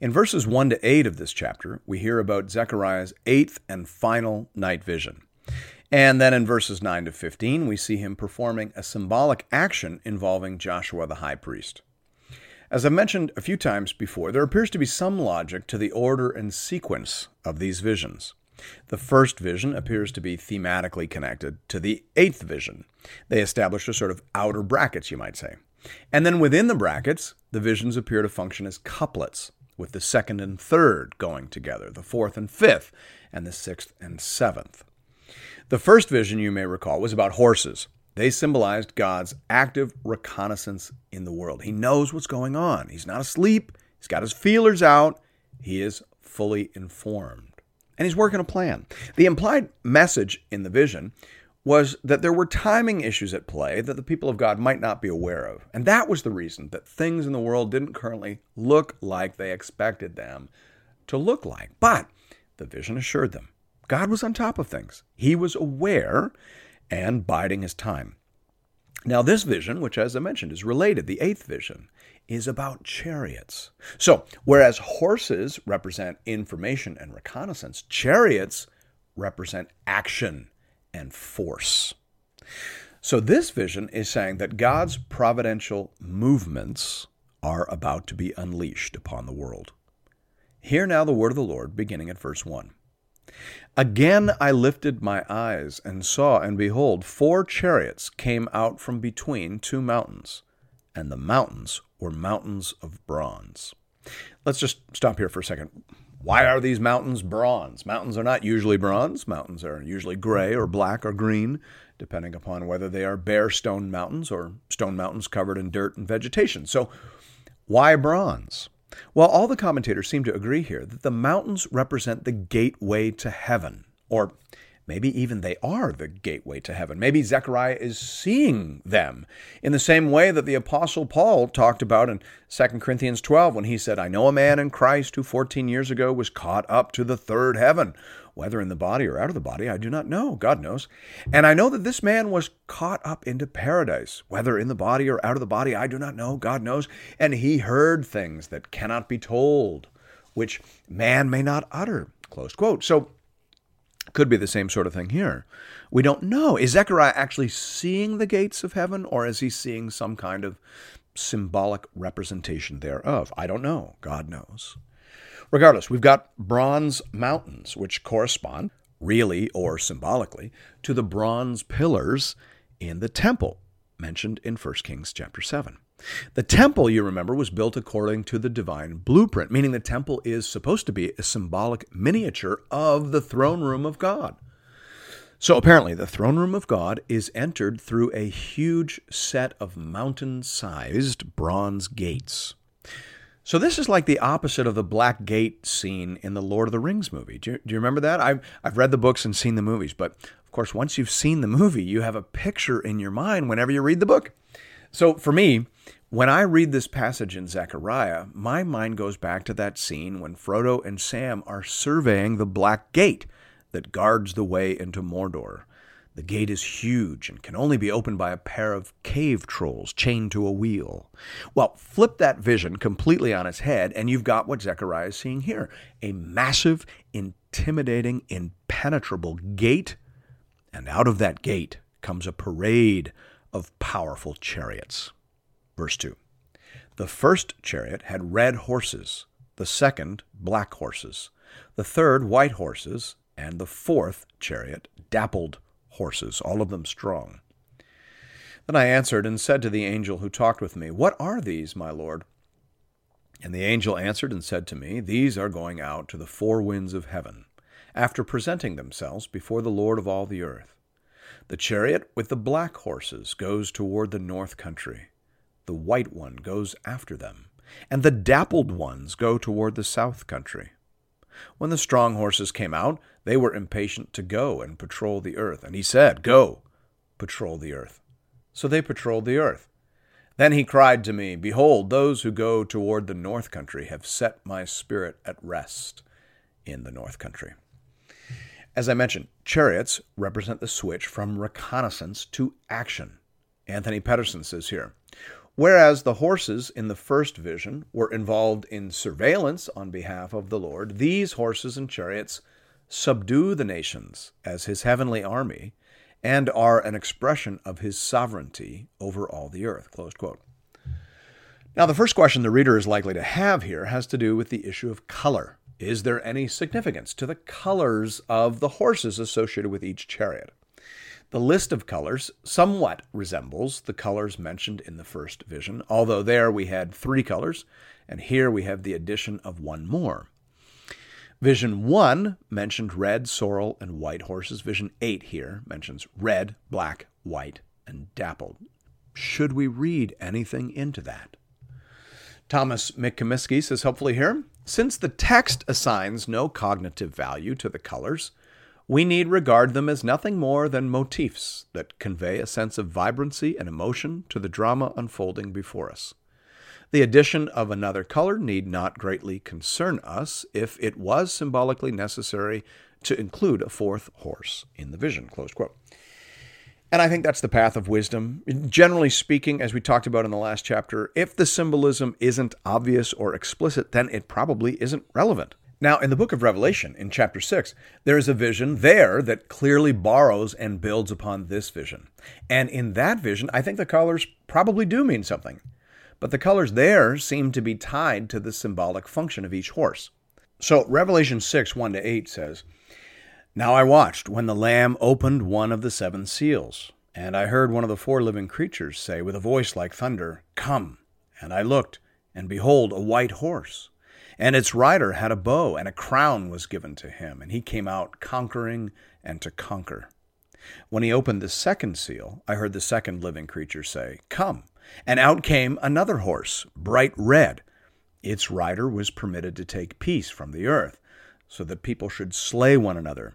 In verses 1 to 8 of this chapter, we hear about Zechariah's eighth and final night vision. And then in verses 9 to 15, we see him performing a symbolic action involving Joshua the high priest. As I mentioned a few times before, there appears to be some logic to the order and sequence of these visions. The first vision appears to be thematically connected to the eighth vision. They establish a sort of outer brackets, you might say. And then within the brackets, the visions appear to function as couplets, with the second and third going together, the fourth and fifth, and the sixth and seventh. The first vision, you may recall, was about horses. They symbolized God's active reconnaissance in the world. He knows what's going on. He's not asleep, he's got his feelers out, he is fully informed. And he's working a plan. The implied message in the vision was that there were timing issues at play that the people of God might not be aware of. And that was the reason that things in the world didn't currently look like they expected them to look like. But the vision assured them God was on top of things, He was aware and biding His time. Now, this vision, which as I mentioned is related, the eighth vision, is about chariots. So, whereas horses represent information and reconnaissance, chariots represent action and force. So, this vision is saying that God's providential movements are about to be unleashed upon the world. Hear now the word of the Lord, beginning at verse 1. Again I lifted my eyes and saw, and behold, four chariots came out from between two mountains, and the mountains were mountains of bronze. Let's just stop here for a second. Why are these mountains bronze? Mountains are not usually bronze. Mountains are usually gray or black or green, depending upon whether they are bare stone mountains or stone mountains covered in dirt and vegetation. So, why bronze? Well, all the commentators seem to agree here that the mountains represent the gateway to heaven, or Maybe even they are the gateway to heaven. Maybe Zechariah is seeing them in the same way that the Apostle Paul talked about in 2 Corinthians 12 when he said, I know a man in Christ who 14 years ago was caught up to the third heaven. Whether in the body or out of the body, I do not know. God knows. And I know that this man was caught up into paradise. Whether in the body or out of the body, I do not know. God knows. And he heard things that cannot be told, which man may not utter. Close quote. So could be the same sort of thing here. We don't know. Is Zechariah actually seeing the gates of heaven, or is he seeing some kind of symbolic representation thereof? I don't know. God knows. Regardless, we've got bronze mountains, which correspond, really or symbolically, to the bronze pillars in the temple mentioned in 1 Kings chapter 7. The temple, you remember, was built according to the divine blueprint, meaning the temple is supposed to be a symbolic miniature of the throne room of God. So apparently, the throne room of God is entered through a huge set of mountain sized bronze gates. So this is like the opposite of the Black Gate scene in the Lord of the Rings movie. Do you, do you remember that? I've, I've read the books and seen the movies, but of course, once you've seen the movie, you have a picture in your mind whenever you read the book. So for me, when I read this passage in Zechariah, my mind goes back to that scene when Frodo and Sam are surveying the Black Gate that guards the way into Mordor. The gate is huge and can only be opened by a pair of cave trolls chained to a wheel. Well, flip that vision completely on its head, and you've got what Zechariah is seeing here a massive, intimidating, impenetrable gate. And out of that gate comes a parade of powerful chariots. Verse 2 The first chariot had red horses, the second black horses, the third white horses, and the fourth chariot dappled horses, all of them strong. Then I answered and said to the angel who talked with me, What are these, my lord? And the angel answered and said to me, These are going out to the four winds of heaven, after presenting themselves before the Lord of all the earth. The chariot with the black horses goes toward the north country. The white one goes after them, and the dappled ones go toward the south country. When the strong horses came out, they were impatient to go and patrol the earth. And he said, Go, patrol the earth. So they patrolled the earth. Then he cried to me, Behold, those who go toward the north country have set my spirit at rest in the north country. As I mentioned, chariots represent the switch from reconnaissance to action. Anthony Petterson says here Whereas the horses in the first vision were involved in surveillance on behalf of the Lord, these horses and chariots subdue the nations as his heavenly army and are an expression of his sovereignty over all the earth. Now, the first question the reader is likely to have here has to do with the issue of color. Is there any significance to the colors of the horses associated with each chariot? The list of colors somewhat resembles the colors mentioned in the first vision, although there we had three colors, and here we have the addition of one more. Vision 1 mentioned red, sorrel, and white horses. Vision 8 here mentions red, black, white, and dappled. Should we read anything into that? Thomas McComiskey says helpfully here since the text assigns no cognitive value to the colors, we need regard them as nothing more than motifs that convey a sense of vibrancy and emotion to the drama unfolding before us. The addition of another color need not greatly concern us if it was symbolically necessary to include a fourth horse in the vision. And I think that's the path of wisdom. Generally speaking, as we talked about in the last chapter, if the symbolism isn't obvious or explicit, then it probably isn't relevant. Now, in the book of Revelation, in chapter 6, there is a vision there that clearly borrows and builds upon this vision. And in that vision, I think the colors probably do mean something. But the colors there seem to be tied to the symbolic function of each horse. So, Revelation 6 1 to 8 says, Now I watched when the Lamb opened one of the seven seals, and I heard one of the four living creatures say with a voice like thunder, Come! And I looked, and behold, a white horse and its rider had a bow, and a crown was given to him, and he came out conquering and to conquer. When he opened the second seal, I heard the second living creature say, Come. And out came another horse, bright red. Its rider was permitted to take peace from the earth, so that people should slay one another,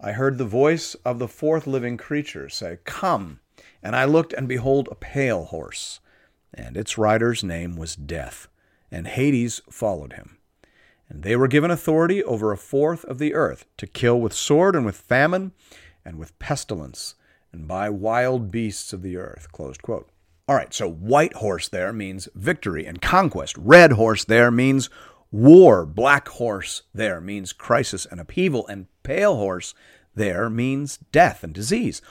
I heard the voice of the fourth living creature say, Come. And I looked, and behold, a pale horse, and its rider's name was Death and Hades followed him. And they were given authority over a fourth of the earth to kill with sword and with famine and with pestilence and by wild beasts of the earth. All right, so white horse there means victory and conquest. Red horse there means war. Black horse there means crisis and upheaval. And pale horse there means death and disease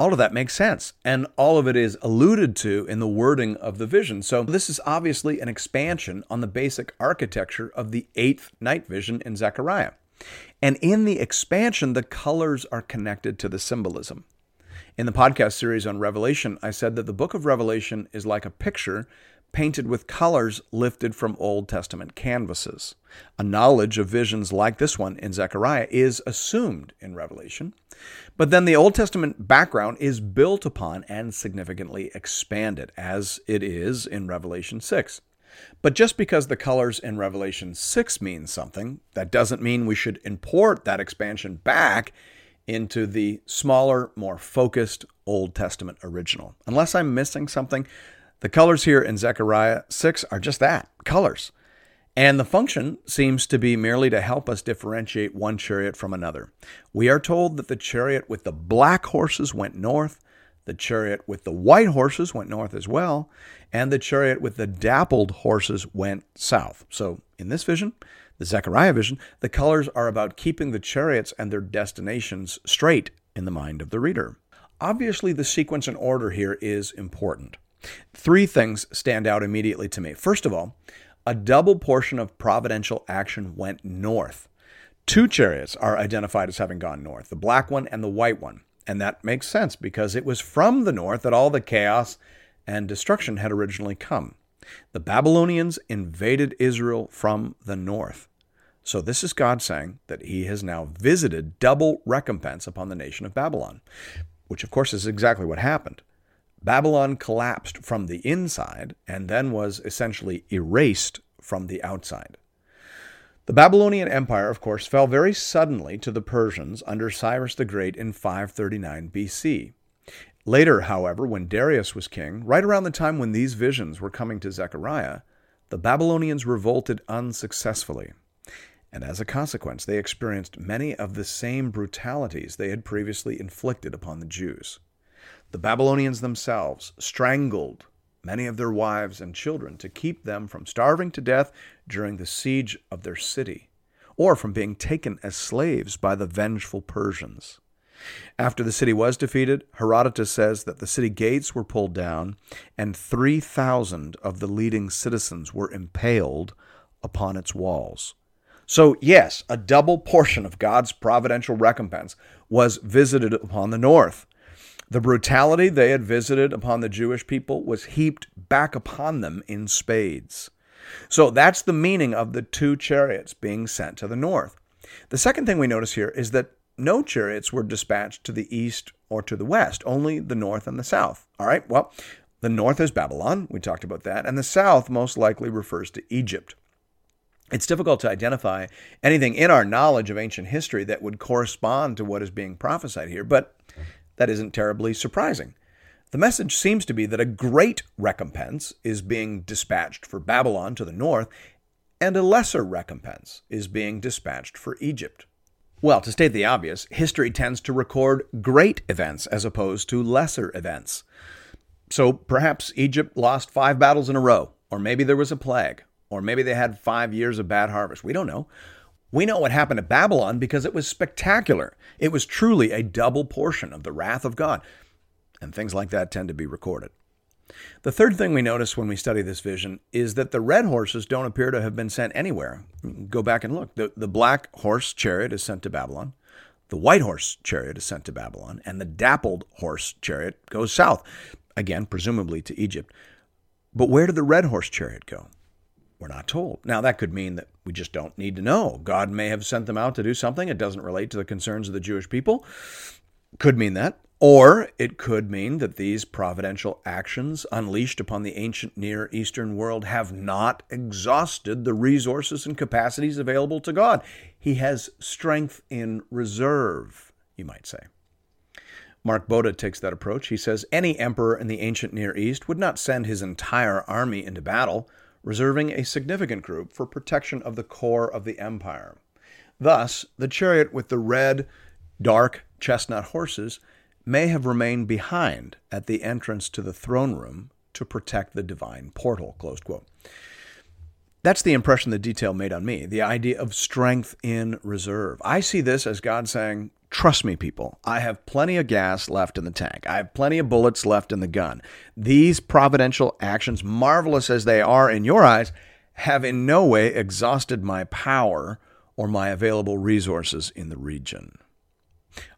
all of that makes sense. And all of it is alluded to in the wording of the vision. So, this is obviously an expansion on the basic architecture of the eighth night vision in Zechariah. And in the expansion, the colors are connected to the symbolism. In the podcast series on Revelation, I said that the book of Revelation is like a picture painted with colors lifted from Old Testament canvases. A knowledge of visions like this one in Zechariah is assumed in Revelation, but then the Old Testament background is built upon and significantly expanded, as it is in Revelation 6. But just because the colors in Revelation 6 mean something, that doesn't mean we should import that expansion back into the smaller, more focused Old Testament original. Unless I'm missing something, the colors here in Zechariah 6 are just that colors. And the function seems to be merely to help us differentiate one chariot from another. We are told that the chariot with the black horses went north, the chariot with the white horses went north as well, and the chariot with the dappled horses went south. So in this vision, the Zechariah vision, the colors are about keeping the chariots and their destinations straight in the mind of the reader. Obviously, the sequence and order here is important. Three things stand out immediately to me. First of all, a double portion of providential action went north. Two chariots are identified as having gone north the black one and the white one. And that makes sense because it was from the north that all the chaos and destruction had originally come. The Babylonians invaded Israel from the north. So, this is God saying that He has now visited double recompense upon the nation of Babylon, which, of course, is exactly what happened. Babylon collapsed from the inside and then was essentially erased from the outside. The Babylonian Empire, of course, fell very suddenly to the Persians under Cyrus the Great in 539 BC. Later, however, when Darius was king, right around the time when these visions were coming to Zechariah, the Babylonians revolted unsuccessfully. And as a consequence, they experienced many of the same brutalities they had previously inflicted upon the Jews. The Babylonians themselves strangled many of their wives and children to keep them from starving to death during the siege of their city, or from being taken as slaves by the vengeful Persians. After the city was defeated, Herodotus says that the city gates were pulled down and 3,000 of the leading citizens were impaled upon its walls. So, yes, a double portion of God's providential recompense was visited upon the north. The brutality they had visited upon the Jewish people was heaped back upon them in spades. So that's the meaning of the two chariots being sent to the north. The second thing we notice here is that no chariots were dispatched to the east or to the west, only the north and the south. All right, well, the north is Babylon, we talked about that, and the south most likely refers to Egypt. It's difficult to identify anything in our knowledge of ancient history that would correspond to what is being prophesied here, but that isn't terribly surprising. The message seems to be that a great recompense is being dispatched for Babylon to the north, and a lesser recompense is being dispatched for Egypt. Well, to state the obvious, history tends to record great events as opposed to lesser events. So perhaps Egypt lost five battles in a row, or maybe there was a plague, or maybe they had five years of bad harvest. We don't know. We know what happened to Babylon because it was spectacular. It was truly a double portion of the wrath of God. And things like that tend to be recorded. The third thing we notice when we study this vision is that the red horses don't appear to have been sent anywhere. Go back and look. The, the black horse chariot is sent to Babylon, the white horse chariot is sent to Babylon, and the dappled horse chariot goes south, again, presumably to Egypt. But where did the red horse chariot go? We're not told. Now, that could mean that we just don't need to know. God may have sent them out to do something. It doesn't relate to the concerns of the Jewish people. Could mean that. Or it could mean that these providential actions unleashed upon the ancient Near Eastern world have not exhausted the resources and capacities available to God. He has strength in reserve, you might say. Mark Boda takes that approach. He says any emperor in the ancient Near East would not send his entire army into battle reserving a significant group for protection of the core of the empire. Thus, the chariot with the red, dark chestnut horses may have remained behind at the entrance to the throne room to protect the divine portal. That's the impression the detail made on me, the idea of strength in reserve. I see this as God saying, Trust me, people, I have plenty of gas left in the tank. I have plenty of bullets left in the gun. These providential actions, marvelous as they are in your eyes, have in no way exhausted my power or my available resources in the region.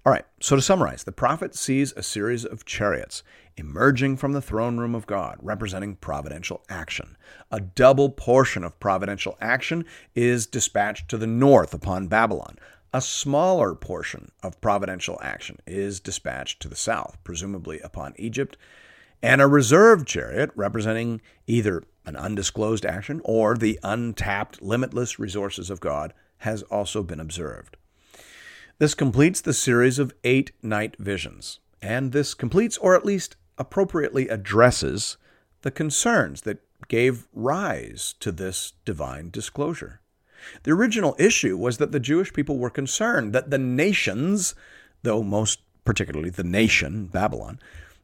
All right, so to summarize, the prophet sees a series of chariots emerging from the throne room of God, representing providential action. A double portion of providential action is dispatched to the north upon Babylon. A smaller portion of providential action is dispatched to the south, presumably upon Egypt, and a reserve chariot representing either an undisclosed action or the untapped, limitless resources of God has also been observed. This completes the series of eight night visions, and this completes, or at least appropriately addresses, the concerns that gave rise to this divine disclosure. The original issue was that the Jewish people were concerned that the nations, though most particularly the nation, Babylon,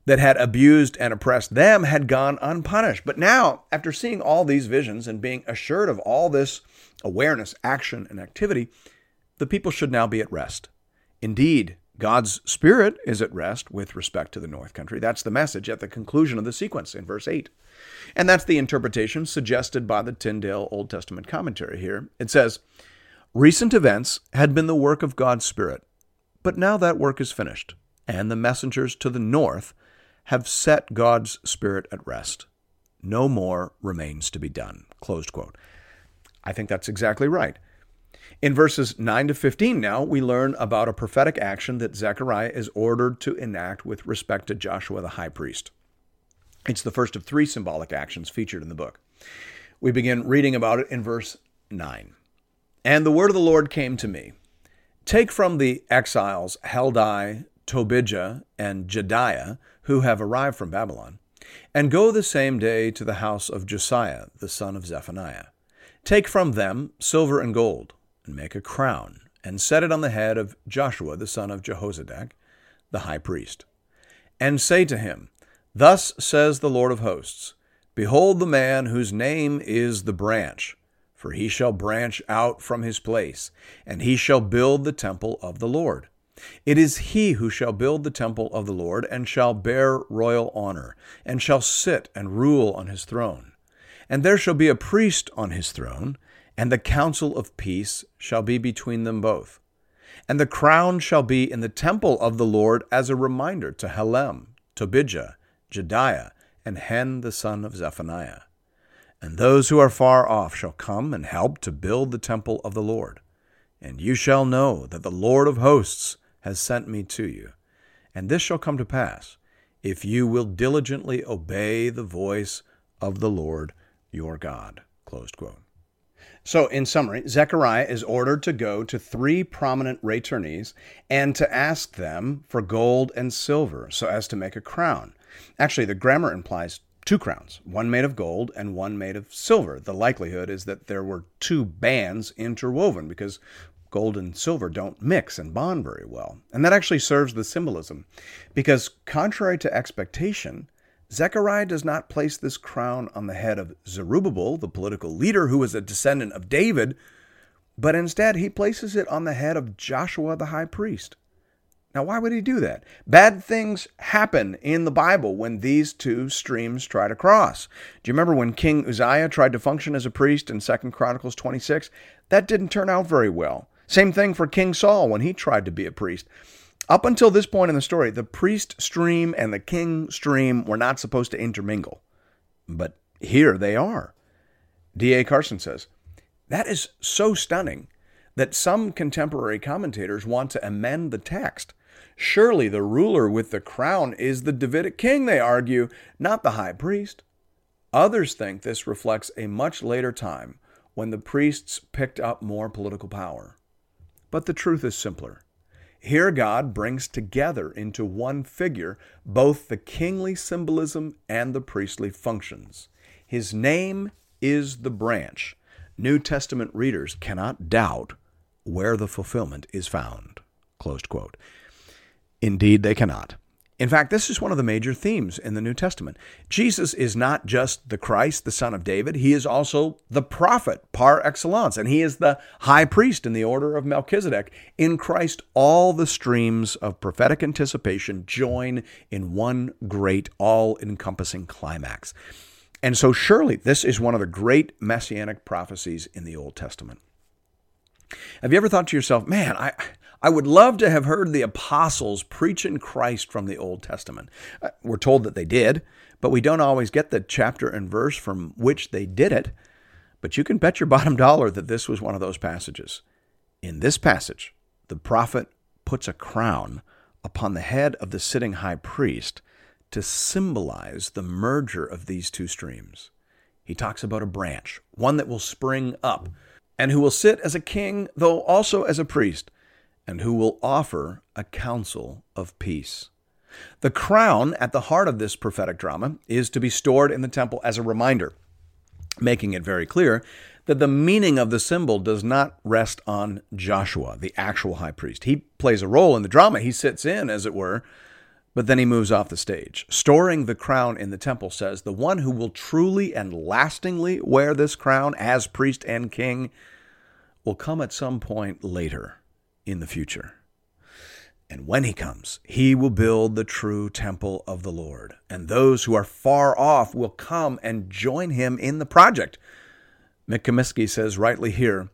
that had abused and oppressed them had gone unpunished. But now, after seeing all these visions and being assured of all this awareness, action, and activity, the people should now be at rest. Indeed, God's Spirit is at rest with respect to the North Country. That's the message at the conclusion of the sequence in verse 8. And that's the interpretation suggested by the Tyndale Old Testament commentary here. It says, Recent events had been the work of God's Spirit, but now that work is finished, and the messengers to the north have set God's Spirit at rest. No more remains to be done. Closed quote. I think that's exactly right. In verses 9 to 15, now we learn about a prophetic action that Zechariah is ordered to enact with respect to Joshua the high priest. It's the first of three symbolic actions featured in the book. We begin reading about it in verse 9. And the word of the Lord came to me Take from the exiles Heldai, Tobijah, and Jedaiah, who have arrived from Babylon, and go the same day to the house of Josiah, the son of Zephaniah. Take from them silver and gold, and make a crown, and set it on the head of Joshua, the son of Jehozadak, the high priest. And say to him, Thus says the Lord of hosts Behold the man whose name is the branch, for he shall branch out from his place, and he shall build the temple of the Lord. It is he who shall build the temple of the Lord, and shall bear royal honor, and shall sit and rule on his throne. And there shall be a priest on his throne, and the counsel of peace shall be between them both. And the crown shall be in the temple of the Lord as a reminder to Helem, Tobijah, Jedaiah, and Hen the son of Zephaniah. And those who are far off shall come and help to build the temple of the Lord. And you shall know that the Lord of hosts has sent me to you. And this shall come to pass, if you will diligently obey the voice of the Lord your God. So, in summary, Zechariah is ordered to go to three prominent returnees and to ask them for gold and silver so as to make a crown. Actually, the grammar implies two crowns, one made of gold and one made of silver. The likelihood is that there were two bands interwoven because gold and silver don't mix and bond very well. And that actually serves the symbolism because, contrary to expectation, Zechariah does not place this crown on the head of Zerubbabel, the political leader who was a descendant of David, but instead he places it on the head of Joshua the high priest. Now, why would he do that? Bad things happen in the Bible when these two streams try to cross. Do you remember when King Uzziah tried to function as a priest in 2 Chronicles 26? That didn't turn out very well. Same thing for King Saul when he tried to be a priest. Up until this point in the story, the priest stream and the king stream were not supposed to intermingle. But here they are. D.A. Carson says, That is so stunning that some contemporary commentators want to amend the text. Surely the ruler with the crown is the Davidic king, they argue, not the high priest. Others think this reflects a much later time when the priests picked up more political power. But the truth is simpler. Here, God brings together into one figure both the kingly symbolism and the priestly functions. His name is the branch. New Testament readers cannot doubt where the fulfillment is found. Indeed, they cannot. In fact, this is one of the major themes in the New Testament. Jesus is not just the Christ, the Son of David, he is also the prophet par excellence, and he is the high priest in the order of Melchizedek. In Christ, all the streams of prophetic anticipation join in one great, all encompassing climax. And so, surely, this is one of the great messianic prophecies in the Old Testament. Have you ever thought to yourself, man, I. I would love to have heard the apostles preaching Christ from the Old Testament. Uh, we're told that they did, but we don't always get the chapter and verse from which they did it. But you can bet your bottom dollar that this was one of those passages. In this passage, the prophet puts a crown upon the head of the sitting high priest to symbolize the merger of these two streams. He talks about a branch, one that will spring up, and who will sit as a king, though also as a priest and who will offer a counsel of peace. The crown at the heart of this prophetic drama is to be stored in the temple as a reminder, making it very clear that the meaning of the symbol does not rest on Joshua, the actual high priest. He plays a role in the drama, he sits in, as it were, but then he moves off the stage. Storing the crown in the temple says, The one who will truly and lastingly wear this crown as priest and king will come at some point later in the future. And when he comes, he will build the true temple of the Lord, and those who are far off will come and join him in the project. McComiskey says rightly here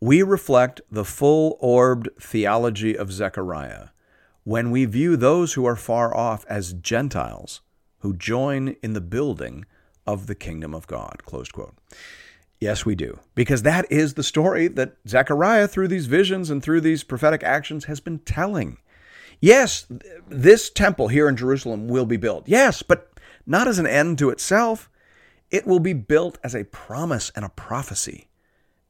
We reflect the full orbed theology of Zechariah when we view those who are far off as Gentiles who join in the building of the kingdom of God. Closed quote. Yes, we do. Because that is the story that Zechariah, through these visions and through these prophetic actions, has been telling. Yes, this temple here in Jerusalem will be built. Yes, but not as an end to itself. It will be built as a promise and a prophecy.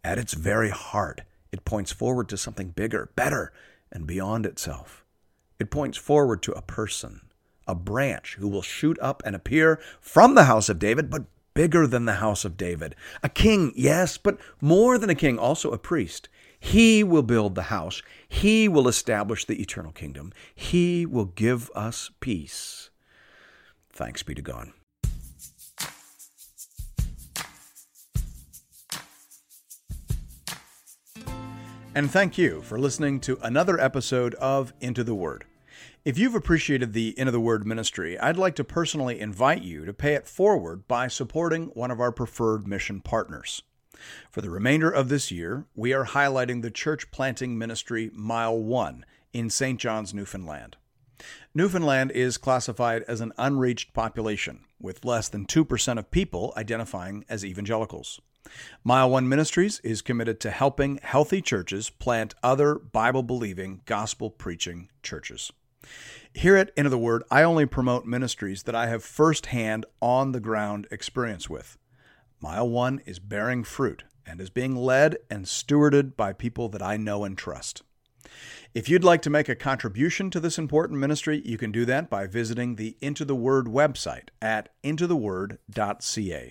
At its very heart, it points forward to something bigger, better, and beyond itself. It points forward to a person, a branch who will shoot up and appear from the house of David, but bigger than the house of David. A king, yes, but more than a king, also a priest. He will build the house. He will establish the eternal kingdom. He will give us peace. Thanks be to God. And thank you for listening to another episode of Into the Word. If you've appreciated the Into the Word ministry, I'd like to personally invite you to pay it forward by supporting one of our preferred mission partners. For the remainder of this year, we are highlighting the church planting ministry Mile 1 in St. John's, Newfoundland. Newfoundland is classified as an unreached population, with less than 2% of people identifying as evangelicals. Mile One Ministries is committed to helping healthy churches plant other Bible believing, gospel preaching churches. Here at Into the Word, I only promote ministries that I have firsthand, on the ground experience with. Mile 1 is bearing fruit and is being led and stewarded by people that I know and trust. If you'd like to make a contribution to this important ministry, you can do that by visiting the Into the Word website at intotheword.ca.